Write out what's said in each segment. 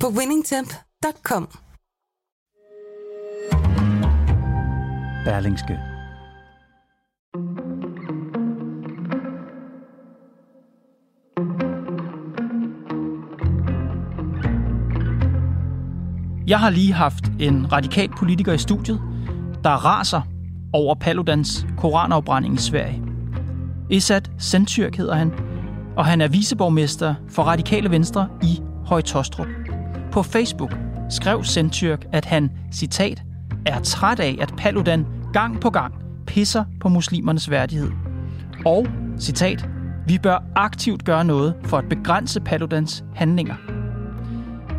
på winningtemp.com. Berlingske. Jeg har lige haft en radikal politiker i studiet, der raser over Paludans koranafbrænding i Sverige. Esat Sentyrk hedder han, og han er viceborgmester for Radikale Venstre i Højtostrup. På Facebook skrev Sendtyrk, at han, citat, er træt af, at Paludan gang på gang pisser på muslimernes værdighed. Og, citat, vi bør aktivt gøre noget for at begrænse Paludans handlinger.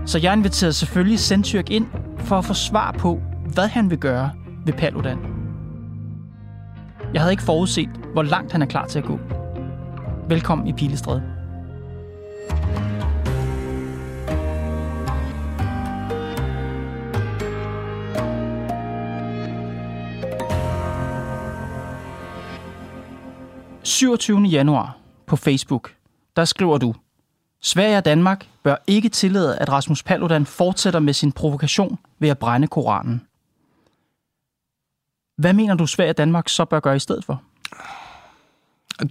Så jeg inviterede selvfølgelig Sendtyrk ind for at få svar på, hvad han vil gøre ved Paludan. Jeg havde ikke forudset, hvor langt han er klar til at gå. Velkommen i Pilestræde. – 27. januar på Facebook, der skriver du, Sverige og Danmark bør ikke tillade, at Rasmus Paludan fortsætter med sin provokation ved at brænde Koranen. Hvad mener du, Sverige og Danmark så bør gøre i stedet for?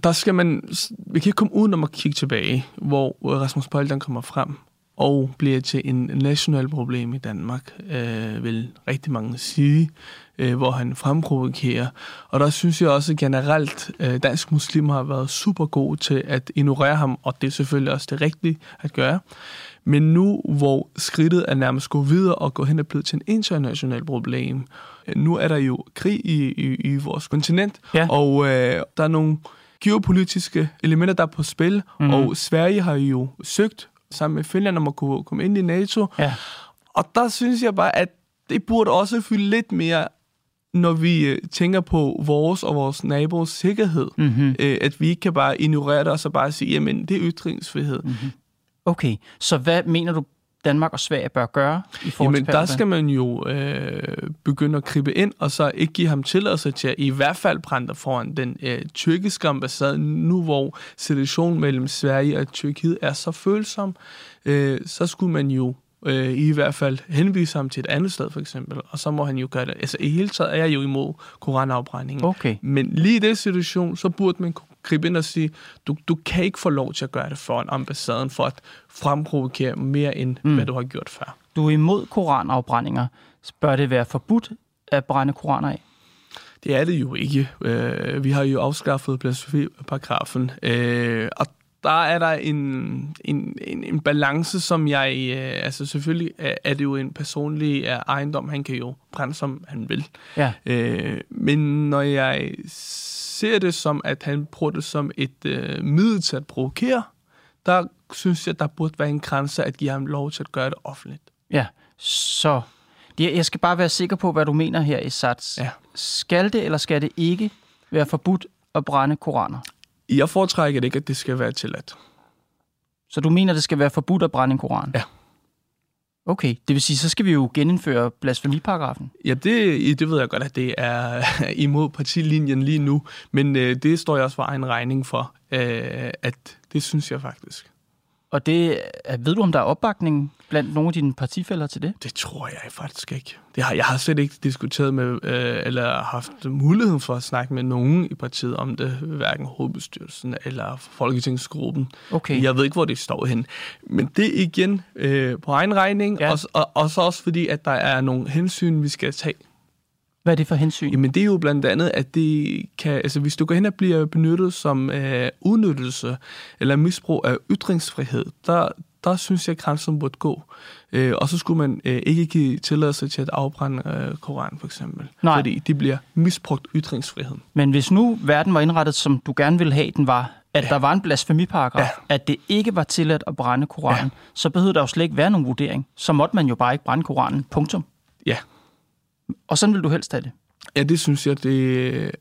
Der skal man... Vi kan ikke komme uden om at kigge tilbage, hvor Rasmus Paludan kommer frem og bliver til en national problem i Danmark, øh, vil rigtig mange sige, øh, hvor han fremprovokerer. Og der synes jeg også generelt, øh, dansk muslimer har været super gode til at ignorere ham, og det er selvfølgelig også det rigtige at gøre. Men nu, hvor skridtet er nærmest gå videre og gå hen og blive til en international problem, øh, nu er der jo krig i, i, i vores kontinent, ja. og øh, der er nogle geopolitiske elementer, der er på spil, mm. og Sverige har jo søgt sammen med Finland om at kunne komme ind i NATO. Ja. Og der synes jeg bare, at det burde også fylde lidt mere, når vi øh, tænker på vores og vores nabos sikkerhed. Mm-hmm. At vi ikke kan bare ignorere det og så bare sige, jamen det er ytringsfrihed. Mm-hmm. Okay, så hvad mener du Danmark og Sverige bør gøre i forhold Jamen, til der skal man jo øh, begynde at kribe ind, og så ikke give ham tilladelse til at i hvert fald brænde foran den øh, tyrkiske ambassade, nu hvor situationen mellem Sverige og Tyrkiet er så følsom, øh, så skulle man jo øh, i hvert fald henvise ham til et andet sted, for eksempel, og så må han jo gøre det. Altså, i hele taget er jeg jo imod koranafbrændingen. Okay. Men lige i den situation, så burde man kunne gribe ind og sige, du, du kan ikke få lov til at gøre det foran ambassaden for at fremprovokere mere end, mm. hvad du har gjort før. Du er imod koranafbrændinger. Bør det være forbudt at brænde koraner af? Det er det jo ikke. Øh, vi har jo afskaffet blasfemiparagrafen, øh, og der er der en, en, en, en balance, som jeg... Øh, altså selvfølgelig er, er det jo en personlig øh, ejendom. Han kan jo brænde, som han vil. Ja. Øh, men når jeg ser det som, at han bruger det som et øh, middel til at provokere, der synes jeg, der burde være en grænse at give ham lov til at gøre det offentligt. Ja, så jeg skal bare være sikker på, hvad du mener her i Sats. Ja. Skal det eller skal det ikke være forbudt at brænde koraner? Jeg foretrækker ikke, at det skal være tilladt. Så du mener, det skal være forbudt at brænde en koran? Ja. Okay, det vil sige, så skal vi jo genindføre blasfemiparagrafen. Ja, det, det ved jeg godt, at det er imod partilinjen lige nu, men øh, det står jeg også for egen regning for, øh, at det synes jeg faktisk. Og det, ved du, om der er opbakning blandt nogle af dine partifælder til det? Det tror jeg faktisk ikke. Det har, jeg har slet ikke diskuteret med, øh, eller haft mulighed for at snakke med nogen i partiet om det, hverken hovedbestyrelsen eller folketingsgruppen. Okay. Jeg ved ikke, hvor det står hen. Men det igen øh, på egen regning, ja. og, og, og så også fordi, at der er nogle hensyn, vi skal tage. Hvad er det for hensyn? Jamen det er jo blandt andet, at det kan, altså hvis du går hen og bliver benyttet som øh, udnyttelse eller misbrug af ytringsfrihed, der, der synes jeg, at grænsen burde gå. Øh, og så skulle man øh, ikke give tilladelse til at afbrænde øh, Koran, for eksempel. Nej. Fordi det bliver misbrugt ytringsfrihed. Men hvis nu verden var indrettet, som du gerne ville have, den var, at ja. der var en blasfemiparagraf, ja. at det ikke var tilladt at brænde Koranen, ja. så behøvede der jo slet ikke være nogen vurdering. Så måtte man jo bare ikke brænde Koranen. Punktum. Ja. Og sådan vil du helst have det? Ja, det synes jeg, det...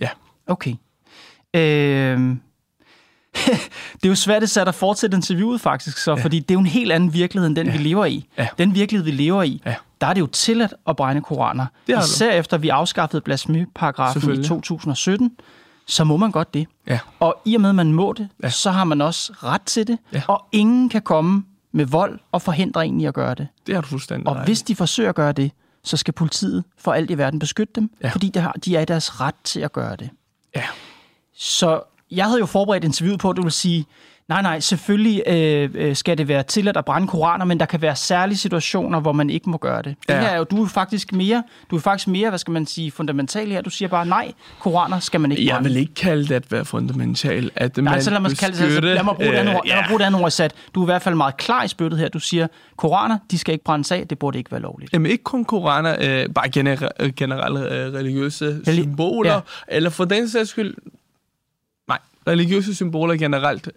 Ja. Okay. Øh, det er jo svært at sætte at fortsætte interviewet faktisk, så, ja. fordi det er jo en helt anden virkelighed, end den, ja. vi lever i. Ja. Den virkelighed, vi lever i, ja. der er det jo tilladt at brænde koraner. Det Især du. efter vi afskaffede blasfemiparagrafen i 2017, så må man godt det. Ja. Og i og med, at man må det, ja. så har man også ret til det, ja. og ingen kan komme med vold og forhindre en i at gøre det. Det har du fuldstændig Og hvis de forsøger at gøre det, så skal politiet for alt i verden beskytte dem, ja. fordi de, har, de er i deres ret til at gøre det. Ja. Så jeg havde jo forberedt interviewet på, at du vil sige, nej, nej, selvfølgelig øh, øh, skal det være tilladt at brænde koraner, men der kan være særlige situationer, hvor man ikke må gøre det. Ja. Det her er jo, du er faktisk mere, du er faktisk mere, hvad skal man sige, fundamental her. Du siger bare, nej, koraner skal man ikke brænde. Jeg vil ikke kalde det at være fundamental. At nej, man så lad mig, kalde det, altså, lad mig bruge øh, det andet ord. Ja. Lad mig bruge det andet ord sat. Du er i hvert fald meget klar i spyttet her. Du siger, koraner, de skal ikke brændes af, det burde ikke være lovligt. Jamen ikke kun koraner, øh, bare generelle generelle øh, religiøse Reli- symboler, ja. eller for den sags skyld, religiøse symboler generelt.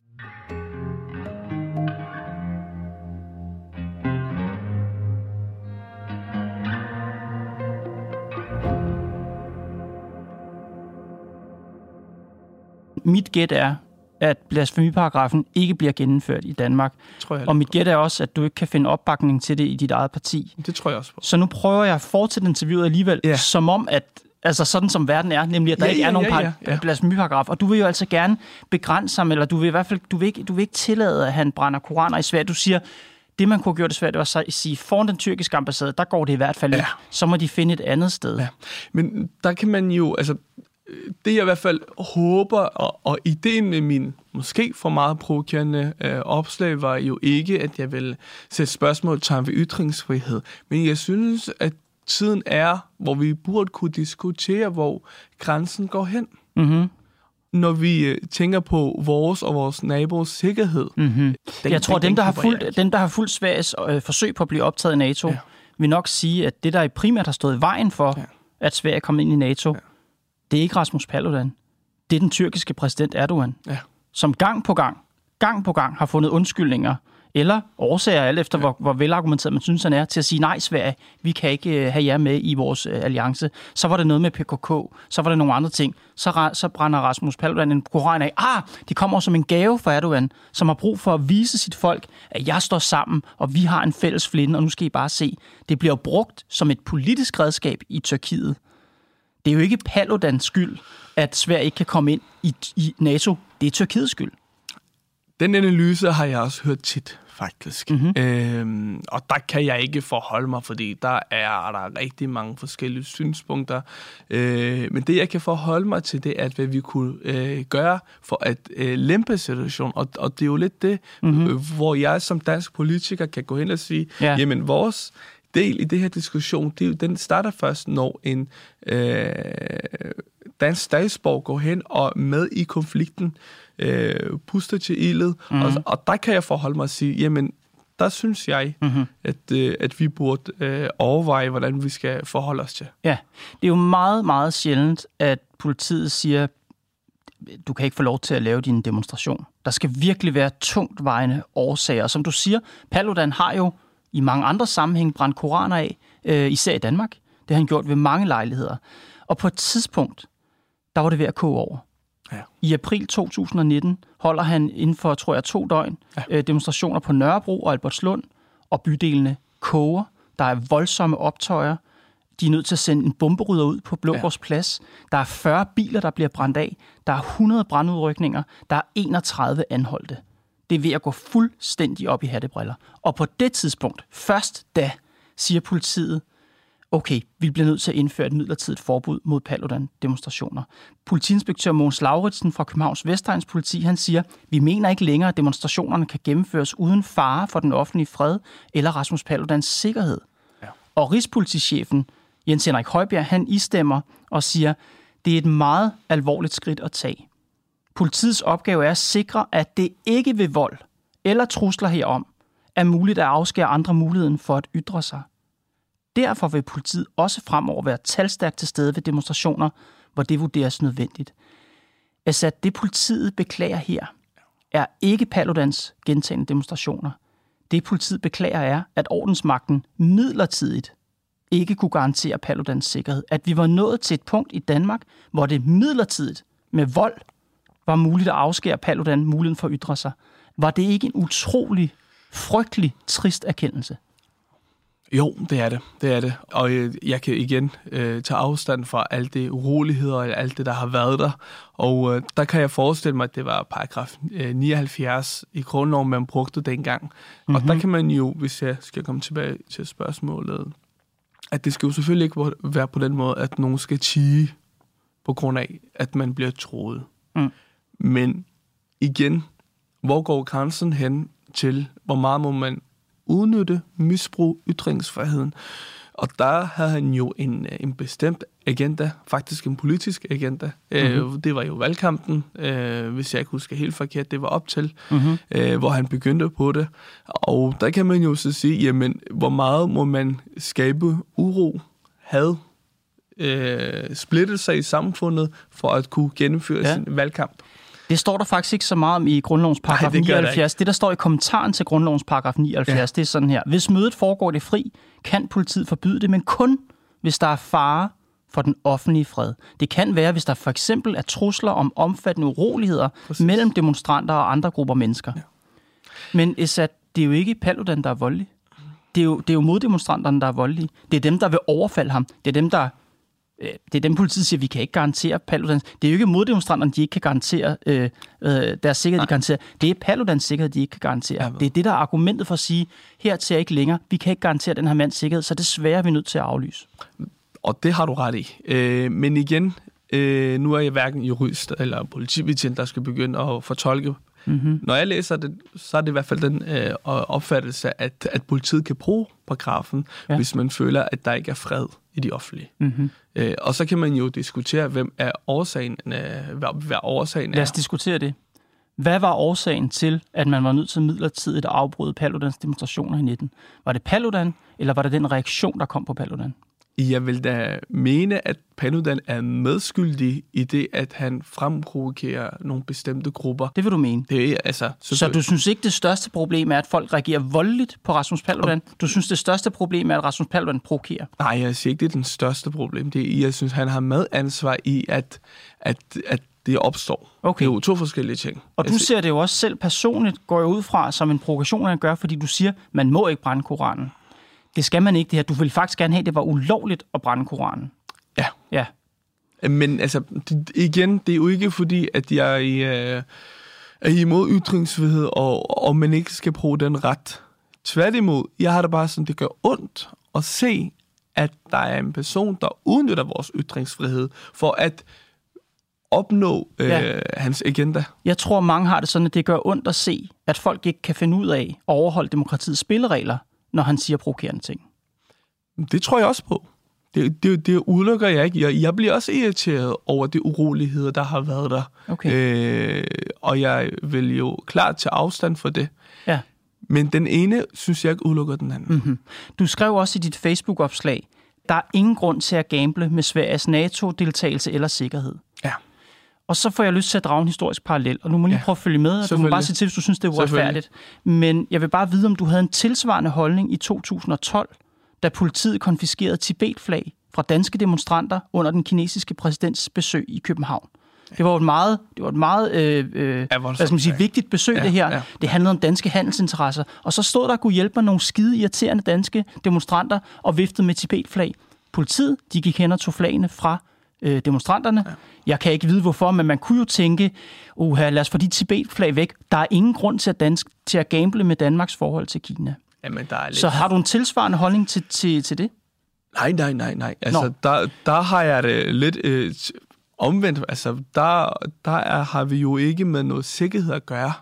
Mit gæt er, at blasfemiparagrafen ikke bliver gennemført i Danmark. Tror jeg og mit gæt er også, at du ikke kan finde opbakning til det i dit eget parti. Det tror jeg også på. Så nu prøver jeg at fortsætte interviewet alligevel, ja. som om, at Altså sådan som verden er, nemlig at der ja, ikke er ja, nogen ja, ja, ja. blasfemiparagraf. Og du vil jo altså gerne begrænse ham, eller du vil i hvert fald du vil ikke, du vil ikke tillade, at han brænder koraner i Sverige. Du siger, det man kunne have gjort det svært, det var at sige, foran den tyrkiske ambassade, der går det i hvert fald ja. Så må de finde et andet sted. Ja. Men der kan man jo, altså det jeg i hvert fald håber, og, og ideen med min måske for meget provokerende øh, opslag, var jo ikke, at jeg vil sætte spørgsmål til ved ytringsfrihed. Men jeg synes, at tiden er, hvor vi burde kunne diskutere, hvor grænsen går hen. Mm-hmm. Når vi øh, tænker på vores og vores nabos sikkerhed. Mm-hmm. Den, jeg tror, den, dem, der har fulgt, dem, der har fulgt Sveriges øh, forsøg på at blive optaget i NATO, ja. vil nok sige, at det, der primært har stået i vejen for, ja. at Sverige kom ind i NATO, ja. Det er ikke Rasmus Paludan. Det er den tyrkiske præsident Erdogan, ja. som gang på gang, gang på gang har fundet undskyldninger eller årsager, alt efter ja. hvor, hvor velargumenteret man synes, han er, til at sige, nej Sverige, vi kan ikke uh, have jer med i vores uh, alliance. Så var det noget med PKK, så var det nogle andre ting. Så, så brænder Rasmus Paludan en koran af. Ah, de kommer som en gave for Erdogan, som har brug for at vise sit folk, at jeg står sammen, og vi har en fælles flinde, og nu skal I bare se. Det bliver brugt som et politisk redskab i Tyrkiet. Det er jo ikke Paludans skyld, at Sverige ikke kan komme ind i, i NATO. Det er Tyrkiets skyld. Den analyse har jeg også hørt tit, faktisk. Mm-hmm. Øhm, og der kan jeg ikke forholde mig, fordi der er der rigtig mange forskellige synspunkter. Øh, men det, jeg kan forholde mig til, det er, at hvad vi kunne øh, gøre for at øh, lempe situationen. Og, og det er jo lidt det, mm-hmm. øh, hvor jeg som dansk politiker kan gå hen og sige, ja. jamen vores del i det her diskussion, det, den starter først, når en øh, dansk statsborger går hen og med i konflikten øh, puster til ildet. Mm. Og, og der kan jeg forholde mig og sige, jamen, der synes jeg, mm-hmm. at, øh, at vi burde øh, overveje, hvordan vi skal forholde os til. Ja, det er jo meget, meget sjældent, at politiet siger, du kan ikke få lov til at lave din demonstration. Der skal virkelig være tungt vejende årsager. Som du siger, Paludan har jo i mange andre sammenhænge brændt koraner af, øh, især i Danmark. Det har han gjort ved mange lejligheder. Og på et tidspunkt, der var det ved at koge over. Ja. I april 2019 holder han inden for, tror jeg, to døgn ja. øh, demonstrationer på Nørrebro og Albertslund, og bydelene koger. Der er voldsomme optøjer. De er nødt til at sende en bomberydder ud på Blågårds ja. Plads. Der er 40 biler, der bliver brændt af. Der er 100 brandudrykninger. Der er 31 anholdte. Det er ved at gå fuldstændig op i hattebriller. Og på det tidspunkt, først da, siger politiet, okay, vi bliver nødt til at indføre et midlertidigt forbud mod Paludan-demonstrationer. Politiinspektør Måns Lauritsen fra Københavns Vestegns politi, han siger, vi mener ikke længere, at demonstrationerne kan gennemføres uden fare for den offentlige fred eller Rasmus Paludans sikkerhed. Ja. Og Rigspolitichefen Jens Henrik Højbjerg, han istemmer og siger, det er et meget alvorligt skridt at tage. Politiets opgave er at sikre, at det ikke ved vold eller trusler herom er muligt at afskære andre muligheden for at ytre sig. Derfor vil politiet også fremover være talstærkt til stede ved demonstrationer, hvor det vurderes nødvendigt. Altså, det politiet beklager her, er ikke Paludans gentagende demonstrationer. Det politiet beklager er, at ordensmagten midlertidigt ikke kunne garantere Paludans sikkerhed. At vi var nået til et punkt i Danmark, hvor det midlertidigt med vold var muligt at afskære Paludan muligheden for at ytre sig. Var det ikke en utrolig, frygtelig, trist erkendelse? Jo, det er det. Det er det. Og øh, jeg kan igen øh, tage afstand fra alt det uroligheder og alt det, der har været der. Og øh, der kan jeg forestille mig, at det var paragraf øh, 79 i grundloven, man brugte dengang. Mm-hmm. Og der mhm. kan man jo, hvis jeg skal komme tilbage til spørgsmålet, at det skal jo selvfølgelig ikke være på den måde, at nogen skal tige på grund af, at man bliver troet. Mm. Men igen, hvor går grænsen hen til, hvor meget må man udnytte, misbrug ytringsfriheden. Og der havde han jo en, en bestemt agenda, faktisk en politisk agenda. Mm-hmm. det var jo valgkampen, øh, hvis jeg ikke husker helt forkert, det var op til, mm-hmm. hvor han begyndte på det. Og der kan man jo så sige, jamen, hvor meget må man skabe uro, had, øh, splitte sig i samfundet, for at kunne gennemføre ja. sin valgkamp. Det står der faktisk ikke så meget om i grundlovens paragraf Nej, det 79. Det, der står i kommentaren til grundlovens paragraf 79, ja. det er sådan her. Hvis mødet foregår det fri, kan politiet forbyde det, men kun hvis der er fare for den offentlige fred. Det kan være, hvis der for eksempel er trusler om omfattende uroligheder Præcis. mellem demonstranter og andre grupper mennesker. Ja. Men Esat, det er jo ikke Paludan, der er voldelig. Det er, jo, det er jo moddemonstranterne, der er voldelige. Det er dem, der vil overfalde ham. Det er dem, der det er dem, politiet siger, at vi kan ikke garantere Paludans. Det er jo ikke moddemonstranterne, de ikke kan garantere øh, øh, deres sikkerhed, de garanterer. Det er Paludans sikkerhed, de ikke kan garantere. Det er det, der er argumentet for at sige, her til ikke længere, vi kan ikke garantere den her mands sikkerhed, så desværre er vi nødt til at aflyse. Og det har du ret i. Øh, men igen, øh, nu er jeg hverken jurist eller politibetjent, der skal begynde at fortolke Mm-hmm. Når jeg læser det, så er det i hvert fald den øh, opfattelse, at, at politiet kan bruge paragrafen, ja. hvis man føler, at der ikke er fred i de offentlige. Mm-hmm. Øh, og så kan man jo diskutere, hvem er årsagen, øh, hvad, hvad årsagen er. Lad os diskutere det. Hvad var årsagen til, at man var nødt til midlertidigt at afbryde Paludans demonstrationer i 19? Var det Paludan, eller var det den reaktion, der kom på Paludan? Jeg vil da mene, at Paludan er medskyldig i det, at han fremprovokerer nogle bestemte grupper. Det vil du mene? Det er, altså, så du synes ikke, det største problem er, at folk reagerer voldeligt på Rasmus Paludan? Du synes, det største problem er, at Rasmus Paludan provokerer? Nej, jeg siger ikke, det er den største problem. Det er, jeg synes, han har medansvar i, at, at, at det opstår. Okay. Det er jo to forskellige ting. Og du ser det jo også selv personligt, går jeg ud fra, som en provokation, han gør, fordi du siger, man må ikke brænde Koranen det skal man ikke det her. Du vil faktisk gerne have, at det var ulovligt at brænde Koranen. Ja. Ja. Men altså, det, igen, det er jo ikke fordi, at jeg øh, er imod ytringsfrihed, og, og man ikke skal bruge den ret. Tværtimod, jeg har det bare sådan, det gør ondt at se, at der er en person, der udnytter vores ytringsfrihed for at opnå øh, ja. hans agenda. Jeg tror, mange har det sådan, at det gør ondt at se, at folk ikke kan finde ud af at overholde demokratiets spilleregler, når han siger provokerende ting? Det tror jeg også på. Det, det, det udelukker jeg ikke. Jeg, jeg bliver også irriteret over de uroligheder, der har været der. Okay. Øh, og jeg vil jo klart tage afstand for det. Ja. Men den ene synes jeg ikke udelukker den anden. Mm-hmm. Du skrev også i dit Facebook-opslag, der er ingen grund til at gamble med Sveriges NATO-deltagelse eller sikkerhed. Og så får jeg lyst til at drage en historisk parallel, og nu må jeg lige ja, prøve at følge med, og du må bare sige til, hvis du synes, det er uretfærdigt. Men jeg vil bare vide, om du havde en tilsvarende holdning i 2012, da politiet konfiskerede Tibet-flag fra danske demonstranter under den kinesiske præsidents besøg i København. Det var et meget, det var et meget øh, øh, ja, hvad skal man sige, vigtigt besøg, ja, det her. Ja. Det handlede om danske handelsinteresser. Og så stod der at kunne hjælpe mig nogle skide irriterende danske demonstranter og viftede med Tibet-flag. Politiet, de gik hen og tog flagene fra øh, demonstranterne. Ja. Jeg kan ikke vide hvorfor, men man kunne jo tænke, uha, lad os få de Tibet-flag væk. Der er ingen grund til at, dansk, til at gamble med Danmarks forhold til Kina. Jamen, der er lidt... Så har du en tilsvarende holdning til, til, til det? Nej, nej, nej, nej. Altså, der, der har jeg det lidt øh, omvendt. Altså, der, der er, har vi jo ikke med noget sikkerhed at gøre.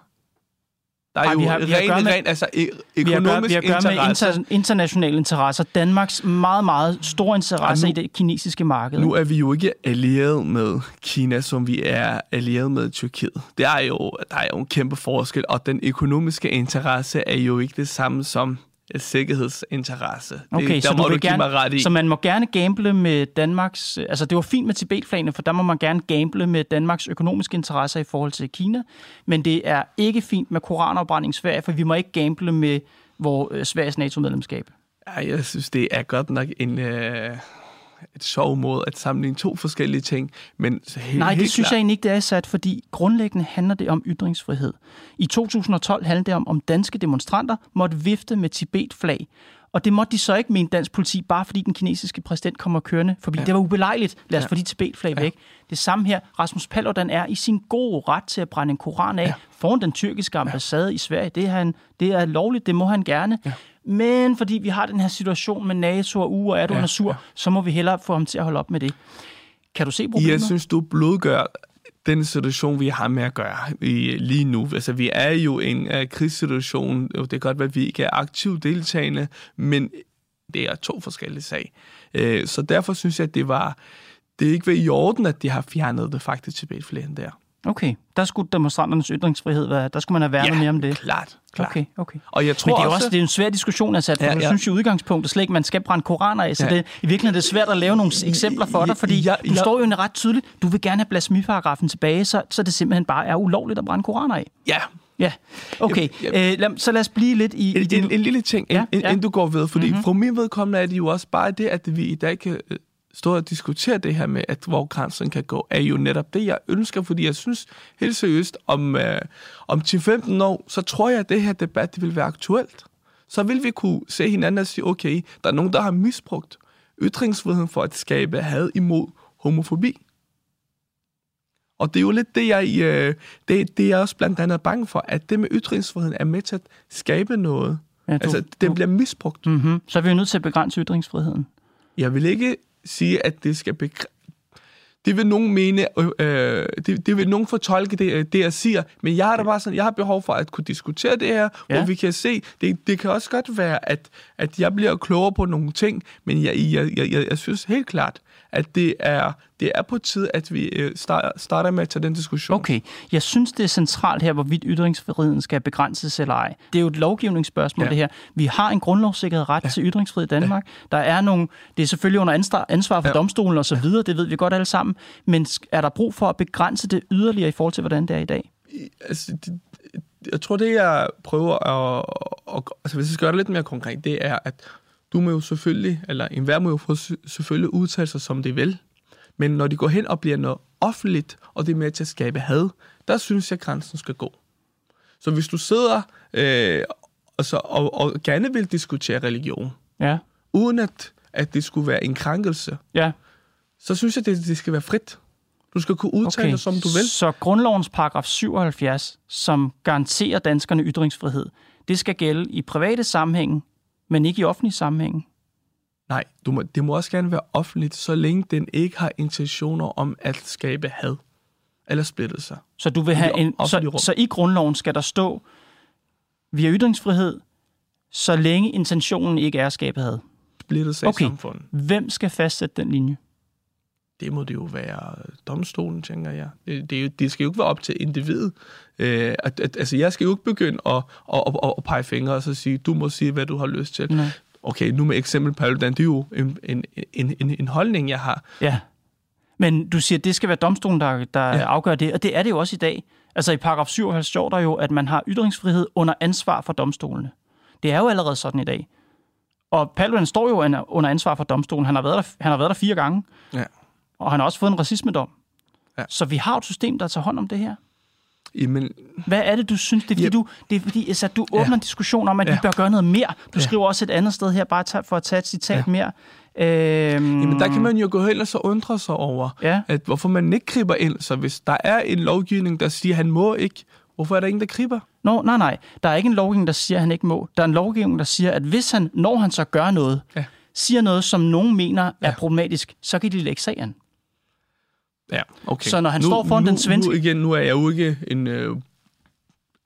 Der er Ej, jo vi har, vi har ren, med, ren, altså e- økonomisk vi har, vi har med inter, internationale interesser. Danmarks meget, meget store interesse nu, i det kinesiske marked. Nu er vi jo ikke allieret med Kina, som vi er allieret med Tyrkiet. Det er jo, der er jo en kæmpe forskel, og den økonomiske interesse er jo ikke det samme som sikkerhedsinteresse. Okay, det, så, der må du give gerne, mig ret i. så man må gerne gamble med Danmarks... Altså, det var fint med Tibetflagene, for der må man gerne gamble med Danmarks økonomiske interesser i forhold til Kina, men det er ikke fint med koranafbrænding i Sverige, for vi må ikke gamble med hvor, øh, Sveriges NATO-medlemskab. Ja, jeg synes, det er godt nok en... Øh et sjov måde at sammenligne to forskellige ting. Men helt, Nej, det helt synes klar. jeg egentlig ikke, det er sat, fordi grundlæggende handler det om ytringsfrihed. I 2012 handlede det om, om danske demonstranter måtte vifte med Tibet-flag. Og det måtte de så ikke mene dansk politi, bare fordi den kinesiske præsident kommer kørende forbi. Ja. Det var ubelejligt. Lad os ja. få de Tibet-flag ja. væk. Det samme her. Rasmus Paludan er i sin gode ret til at brænde en koran af ja. foran den tyrkiske ambassade ja. i Sverige. Det er, han, det er lovligt, det må han gerne. Ja. Men fordi vi har den her situation med NATO og EU, og Erdogan ja, er sur, ja. så må vi hellere få ham til at holde op med det. Kan du se problemet? Jeg synes, du blodgør den situation, vi har med at gøre i, lige nu. Altså, vi er jo i en uh, krigssituation. Det kan godt være, at vi ikke er aktivt deltagende, men det er to forskellige sag. Uh, så derfor synes jeg, at det var det er ikke ved i orden, at de har fjernet det faktisk tilbage flere der. Okay, der skulle demonstranternes ytringsfrihed være, der skulle man have værnet ja, mere om det. klart, klart. Okay, okay. Og jeg tror Men det er også, også det er en svær diskussion at sætte, for ja, ja. synes jo udgangspunktet slet ikke, man skal brænde koraner af, så ja. det, i virkeligheden er det svært at lave nogle eksempler for dig, fordi ja, ja, du står jo ret tydeligt, du vil gerne have blasfemiparagrafen tilbage, så, så det simpelthen bare er ulovligt at brænde koraner af. Ja, Ja, okay. Jamen, jamen, øh, lad, så lad os blive lidt i... En, i en, en lille ting, ja, inden, ja. inden du går ved, fordi mm-hmm. for min vedkommende er det jo også bare det, at vi i dag kan stå og diskutere det her med, at hvor grænsen kan gå, er jo netop det, jeg ønsker, fordi jeg synes helt seriøst, om, øh, om 10-15 år, så tror jeg, at det her debat det vil være aktuelt. Så vil vi kunne se hinanden og sige, okay, der er nogen, der har misbrugt ytringsfriheden for at skabe had imod homofobi. Og det er jo lidt det, jeg, øh, det, det er jeg også blandt andet bange for, at det med ytringsfriheden er med til at skabe noget. Ja, du, altså, det du, bliver misbrugt. Mm-hmm. Så er vi jo nødt til at begrænse ytringsfriheden. Jeg vil ikke sige, at det skal begræ- det vil nogen mene, øh, det, det vil nogen fortolke det, det, jeg siger, men jeg har da bare sådan, jeg har behov for at kunne diskutere det her, ja. hvor vi kan se, det, det kan også godt være, at, at jeg bliver klogere på nogle ting, men jeg, jeg, jeg, jeg, jeg synes helt klart, at det er, det er på tid, at vi øh, starter, med at tage den diskussion. Okay, jeg synes, det er centralt her, hvorvidt ytringsfriheden skal begrænses eller ej. Det er jo et lovgivningsspørgsmål, ja. det her. Vi har en grundlovssikret ret ja. til ytringsfrihed i Danmark. Ja. Der er nogle, det er selvfølgelig under ansvar for ja. domstolen og så videre, det ved vi godt alle sammen, men er der brug for at begrænse det yderligere i forhold til, hvordan det er i dag? Altså, det, jeg tror, det jeg prøver at, at, altså hvis jeg skal gøre det lidt mere konkret, det er, at du må jo selvfølgelig, eller enhver må jo få selvfølgelig udtale sig, som det vil. Men når de går hen og bliver noget offentligt, og det er med til at skabe had, der synes jeg, at grænsen skal gå. Så hvis du sidder øh, altså, og, og gerne vil diskutere religion, ja. uden at, at det skulle være en krænkelse, ja. så synes jeg, det, det skal være frit. Du skal kunne udtale okay. dig, som du vil. Så grundlovens paragraf 77, som garanterer danskerne ytringsfrihed, det skal gælde i private sammenhæng, men ikke i offentlig sammenhæng. Nej, du må, det må også gerne være offentligt, så længe den ikke har intentioner om at skabe had eller splittelse. Så du vil have en, så, så i grundloven skal der stå, vi har ytringsfrihed, så længe intentionen ikke er at skabe had. Splittelse okay. i samfundet. Hvem skal fastsætte den linje? Det må det jo være domstolen, tænker jeg. Det, det, det skal jo ikke være op til individet. Øh, at, at, altså, jeg skal jo ikke begynde at, at, at, at pege fingre og så sige, du må sige, hvad du har lyst til. Nej. Okay, nu med eksempel på Paludan, det er jo en, en, en, en, en holdning, jeg har. Ja, men du siger, at det skal være domstolen, der, der ja. afgør det, og det er det jo også i dag. Altså i paragraf 57 står der jo, at man har ytringsfrihed under ansvar for domstolene. Det er jo allerede sådan i dag. Og Paludan står jo under ansvar for domstolen. Han har været der, han har været der fire gange. Ja. Og han har også fået en racismedom. Ja. Så vi har et system, der tager hånd om det her. Jamen, Hvad er det, du synes? Det er fordi, ja. du, det er fordi altså, du åbner ja. en diskussion om, at ja. vi bør gøre noget mere. Du ja. skriver også et andet sted her, bare for at tage et citat ja. mere. Øhm... Jamen, der kan man jo gå hen og så undre sig over, ja. at hvorfor man ikke griber ind. Så hvis der er en lovgivning, der siger, at han må ikke, hvorfor er der ingen, der griber? Nå, nej, nej. Der er ikke en lovgivning, der siger, at han ikke må. Der er en lovgivning, der siger, at hvis han, når han så gør noget, ja. siger noget, som nogen mener er ja. problematisk, så kan de lægge sagen. Ja, okay. Så når han nu, står foran nu, den svenske... Nu, igen, nu er jeg jo ikke en øh,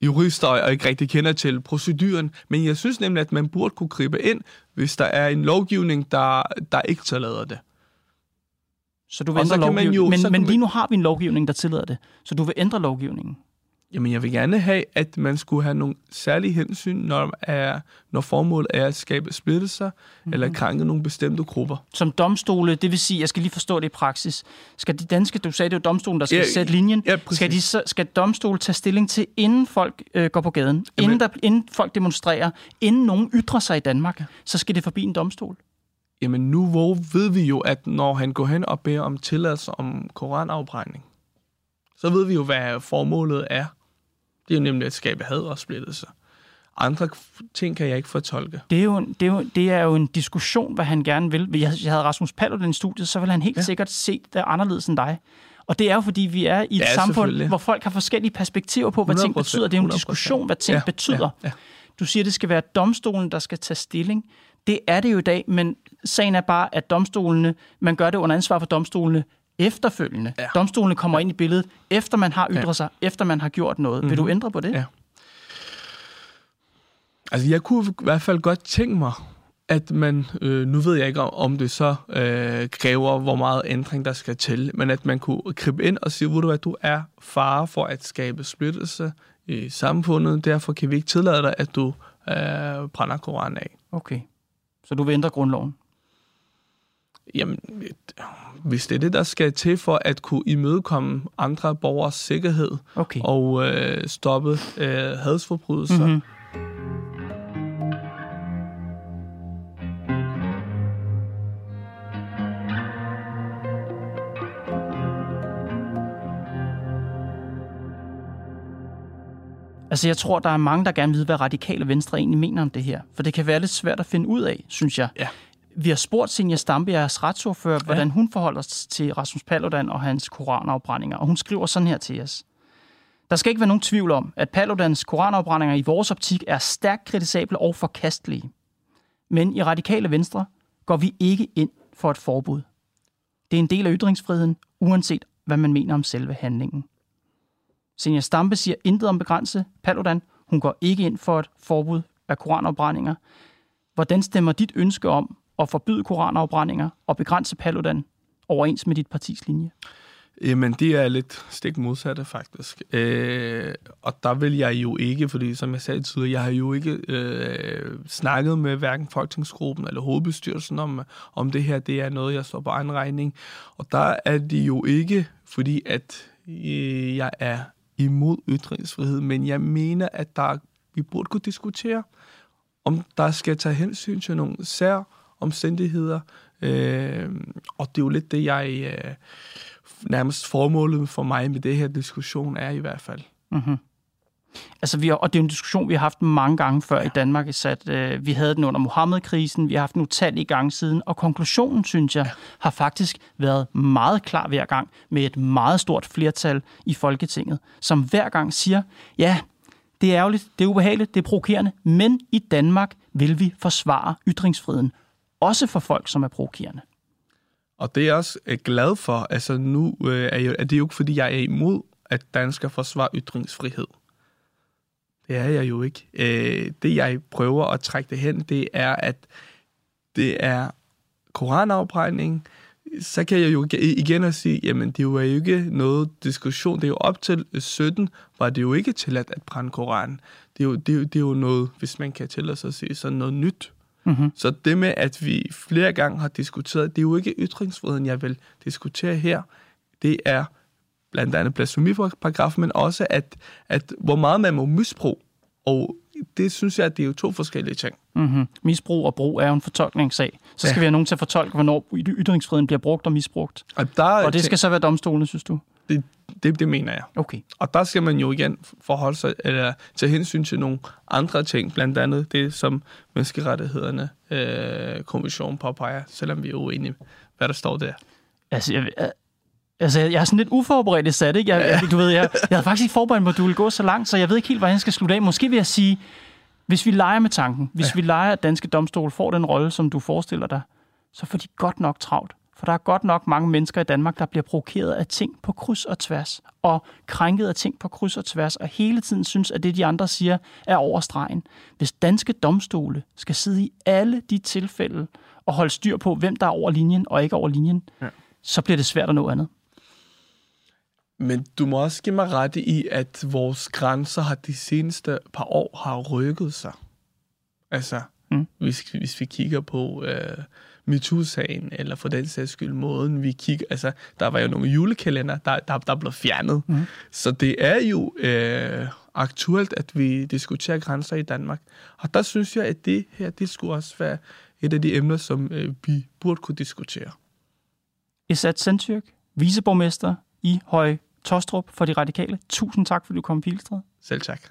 jurist, og ikke rigtig kender til proceduren, men jeg synes nemlig, at man burde kunne gribe ind, hvis der er en lovgivning, der, der ikke tillader det. Så du vil ændre lovgivningen. Men, men lige nu har vi en lovgivning, der tillader det. Så du vil ændre lovgivningen. Jamen, jeg vil gerne have, at man skulle have nogle særlige hensyn, når, er, når formålet er at skabe splittelser mm-hmm. eller krænke nogle bestemte grupper. Som domstole, det vil sige, jeg skal lige forstå det i praksis, skal de danske, du sagde, det er jo domstolen, der skal ja, sætte linjen, ja, skal, de, skal domstole tage stilling til, inden folk øh, går på gaden, Jamen, inden, der, inden folk demonstrerer, inden nogen ytrer sig i Danmark, så skal det forbi en domstol? Jamen nu hvor ved vi jo, at når han går hen og beder om tilladelse om koranafbrænding, så ved vi jo, hvad formålet er. Det er jo nemlig at skabe had og splittelse. Andre ting kan jeg ikke fortolke. Det er jo, det er jo, det er jo en diskussion, hvad han gerne vil. Hvis jeg havde Rasmus Paludan i studiet, så ville han helt ja. sikkert se det anderledes end dig. Og det er jo, fordi vi er i et ja, samfund, hvor folk har forskellige perspektiver på, hvad ting betyder. Det er jo en diskussion, hvad ting ja, betyder. Ja, ja. Du siger, det skal være domstolen, der skal tage stilling. Det er det jo i dag, men sagen er bare, at domstolene, man gør det under ansvar for domstolene efterfølgende. Ja. Domstolene kommer ja. ind i billedet, efter man har ytret ja. sig, efter man har gjort noget. Mm-hmm. Vil du mhm. ændre på det? Ja. Altså, jeg kunne i hvert fald godt tænke mig, at man, øh, nu ved jeg ikke, om det så øh, kræver, hvor meget ændring der skal til, men at man kunne gribe ind og sige, hvor du hvad, du er fare for at skabe splittelse i samfundet, derfor kan vi ikke tillade dig, at du øh, brænder Koranen af. Okay. Så du vil ændre grundloven? Jamen, hvis det er det, der skal til for at kunne imødekomme andre borgers sikkerhed okay. og øh, stoppe øh, hadsforbrydelser. Mm-hmm. Altså, jeg tror, der er mange, der gerne vil vide, hvad radikale venstre egentlig mener om det her. For det kan være lidt svært at finde ud af, synes jeg. Ja. Vi har spurgt Senja Stampe, jeres retsordfører, ja. hvordan hun forholder sig til Rasmus Paludan og hans koranafbrændinger. Og hun skriver sådan her til os. Der skal ikke være nogen tvivl om, at Paludans koranafbrændinger i vores optik er stærkt kritisable og forkastelige. Men i radikale venstre går vi ikke ind for et forbud. Det er en del af ytringsfriheden, uanset hvad man mener om selve handlingen. Senja Stampe siger intet om begrænse Paludan. Hun går ikke ind for et forbud af koranafbrændinger. Hvordan stemmer dit ønske om at forbyde koranafbrændinger og begrænse Paludan overens med dit partis linje? Jamen, det er lidt stik modsatte, faktisk. Øh, og der vil jeg jo ikke, fordi som jeg sagde tidligere, jeg har jo ikke øh, snakket med hverken folketingsgruppen eller hovedbestyrelsen om, om det her. Det er noget, jeg står på egen regning. Og der er det jo ikke, fordi at øh, jeg er imod ytringsfrihed, men jeg mener, at der, vi burde kunne diskutere, om der skal tage hensyn til nogle sær omstændigheder. Øh, og det er jo lidt det, jeg øh, nærmest formålet for mig med det her diskussion er i hvert fald. Mm-hmm. Altså, vi har, og det er en diskussion, vi har haft mange gange før ja. i Danmark. Sat, øh, vi havde den under Mohammed-krisen, vi har haft den utallige gange siden, og konklusionen, synes jeg, ja. har faktisk været meget klar hver gang med et meget stort flertal i Folketinget, som hver gang siger, ja, det er ærgerligt, det er ubehageligt, det er provokerende, men i Danmark vil vi forsvare ytringsfriheden, også for folk, som er provokerende. Og det er jeg også øh, glad for. Altså nu øh, er, jeg, er det jo ikke, fordi jeg er imod, at danskere forsvarer ytringsfrihed. Det er jeg jo ikke. Øh, det, jeg prøver at trække det hen, det er, at det er koranafbrænding. Så kan jeg jo igen at sige, jamen det var jo ikke noget diskussion. Det er jo op til 17, var det jo ikke tilladt at brænde koranen. Det er jo, det er, det er jo noget, hvis man kan tillade sig at sige, sådan noget nyt. Mm-hmm. Så det med, at vi flere gange har diskuteret, det er jo ikke ytringsfriheden, jeg vil diskutere her. Det er blandt andet blasfemiparagrafen, men også, at, at hvor meget man må misbruge. Og det synes jeg, at det er jo to forskellige ting. Mm-hmm. Misbrug og brug er jo en fortolkningssag. Så skal ja. vi have nogen til at fortolke, hvornår ytringsfriheden bliver brugt og misbrugt. Og, der og det skal så være domstolen, synes du? Det, det, det mener jeg. Okay. Og der skal man jo igen forholde sig, eller tage hensyn til nogle andre ting, blandt andet det, som menneskerettighederne øh, kommission påpeger, selvom vi er uenige, hvad der står der. Altså, jeg, Altså, jeg er sådan lidt uforberedt i sat, ikke? Jeg, ja. du ved, jeg, jeg havde faktisk ikke forberedt mig, at du ville gå så langt, så jeg ved ikke helt, hvordan jeg skal slutte af. Måske vil jeg sige, hvis vi leger med tanken, hvis ja. vi leger, at danske domstol får den rolle, som du forestiller dig, så får de godt nok travlt. For der er godt nok mange mennesker i Danmark, der bliver provokeret af ting på kryds og tværs, og krænket af ting på kryds og tværs, og hele tiden synes, at det, de andre siger, er overstregen. Hvis danske domstole skal sidde i alle de tilfælde og holde styr på, hvem der er over linjen og ikke over linjen, ja. så bliver det svært at nå andet. Men du må også give mig ret i, at vores grænser har de seneste par år har rykket sig. Altså, mm. hvis, hvis vi kigger på øh, MeToo-sagen, eller for den sags skyld måden, vi kigger... Altså, der var jo nogle julekalender, der, der, der blev fjernet. Mm. Så det er jo øh, aktuelt, at vi diskuterer grænser i Danmark. Og der synes jeg, at det her, det skulle også være et af de emner, som øh, vi burde kunne diskutere. Esat Sentyrk, viceborgmester i Høje Tostrup for De Radikale. Tusind tak, fordi du kom, Pilestred. Selv tak.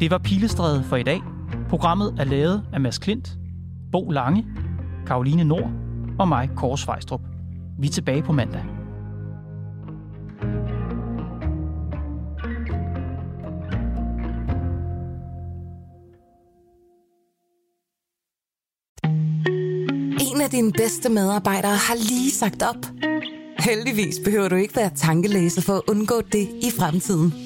Det var Pilestræde for i dag. Programmet er lavet af Mads Klint, Bo Lange, Karoline Nord og mig, Kåre Svejstrup. Vi er tilbage på mandag. En af dine bedste medarbejdere har lige sagt op. Heldigvis behøver du ikke være tankelæser for at undgå det i fremtiden.